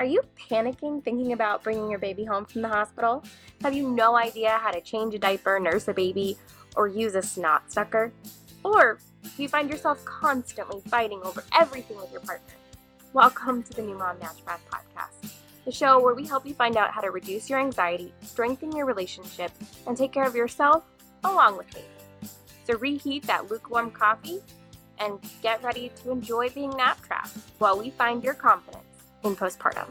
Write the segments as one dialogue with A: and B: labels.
A: Are you panicking thinking about bringing your baby home from the hospital? Have you no idea how to change a diaper, nurse a baby, or use a snot sucker? Or do you find yourself constantly fighting over everything with your partner? Welcome to the New Mom Naturopath Podcast, the show where we help you find out how to reduce your anxiety, strengthen your relationship, and take care of yourself along with baby. So reheat that lukewarm coffee and get ready to enjoy being nap trapped while we find your confidence in postpartum.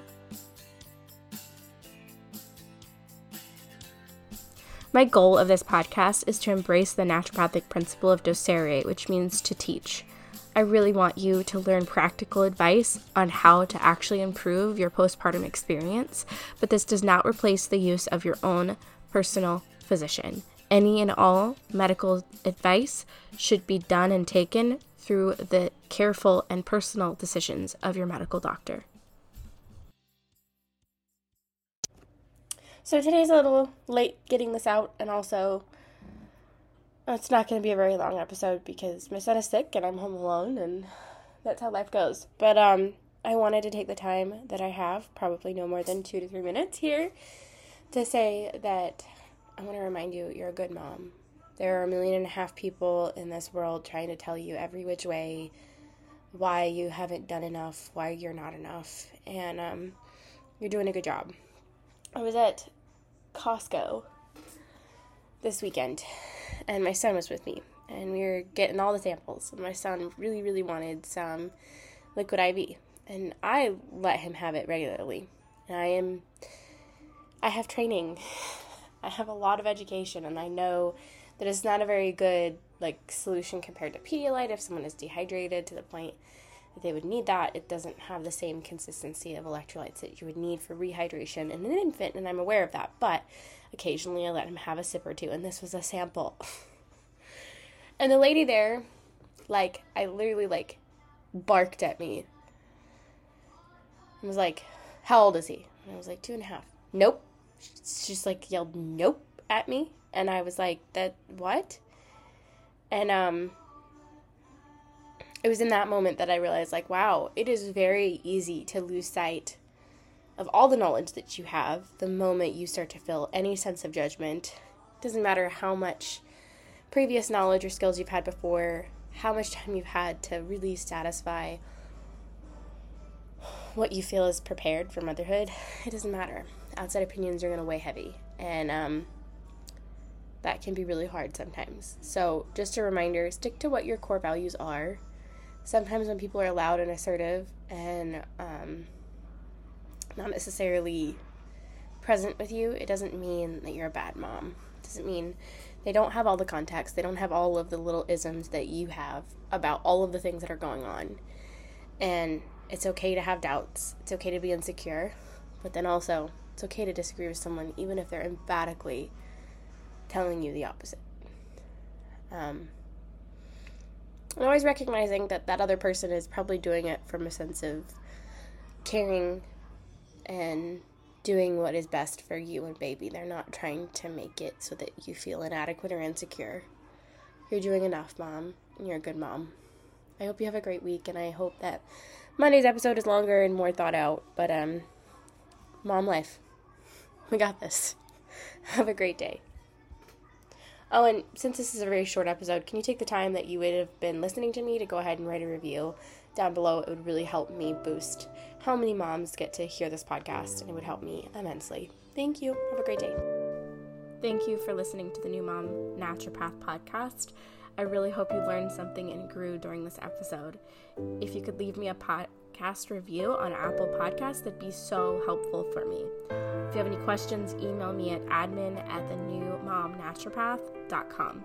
A: My goal of this podcast is to embrace the naturopathic principle of docere, which means to teach. I really want you to learn practical advice on how to actually improve your postpartum experience, but this does not replace the use of your own personal physician. Any and all medical advice should be done and taken through the careful and personal decisions of your medical doctor. So today's a little late getting this out, and also it's not going to be a very long episode because my son is sick and I'm home alone, and that's how life goes. But um, I wanted to take the time that I have, probably no more than two to three minutes here, to say that I want to remind you you're a good mom. There are a million and a half people in this world trying to tell you every which way why you haven't done enough, why you're not enough, and um, you're doing a good job. I was at Costco this weekend, and my son was with me, and we were getting all the samples. And my son really, really wanted some liquid IV, and I let him have it regularly. And I am, I have training, I have a lot of education, and I know that it's not a very good like solution compared to Pedialyte if someone is dehydrated to the point that they would need that. It doesn't have the same consistency of electrolytes that you would need for rehydration in an infant, and I'm aware of that. But occasionally I let him have a sip or two, and this was a sample. and the lady there, like, I literally like barked at me. I was like, How old is he? And I was like, Two and a half. Nope. She just like yelled nope at me. And I was like, That what? And um it was in that moment that I realized, like, wow, it is very easy to lose sight of all the knowledge that you have the moment you start to feel any sense of judgment. It doesn't matter how much previous knowledge or skills you've had before, how much time you've had to really satisfy what you feel is prepared for motherhood. It doesn't matter. Outside opinions are going to weigh heavy. And, um, that can be really hard sometimes. So, just a reminder stick to what your core values are sometimes when people are loud and assertive and um, not necessarily present with you, it doesn't mean that you're a bad mom. It doesn't mean they don't have all the context, they don't have all of the little isms that you have about all of the things that are going on. And it's okay to have doubts, it's okay to be insecure, but then also it's okay to disagree with someone even if they're emphatically telling you the opposite. Um, and always recognizing that that other person is probably doing it from a sense of caring and doing what is best for you and baby. They're not trying to make it so that you feel inadequate or insecure. You're doing enough, mom, and you're a good mom. I hope you have a great week, and I hope that Monday's episode is longer and more thought out. But, um, mom life. We got this. Have a great day. Oh, and since this is a very short episode, can you take the time that you would have been listening to me to go ahead and write a review down below? It would really help me boost how many moms get to hear this podcast, and it would help me immensely. Thank you. Have a great day. Thank you for listening to the New Mom Naturopath podcast. I really hope you learned something and grew during this episode. If you could leave me a podcast review on Apple Podcasts, that'd be so helpful for me. If you have any questions, email me at admin at the new mom naturopath.com.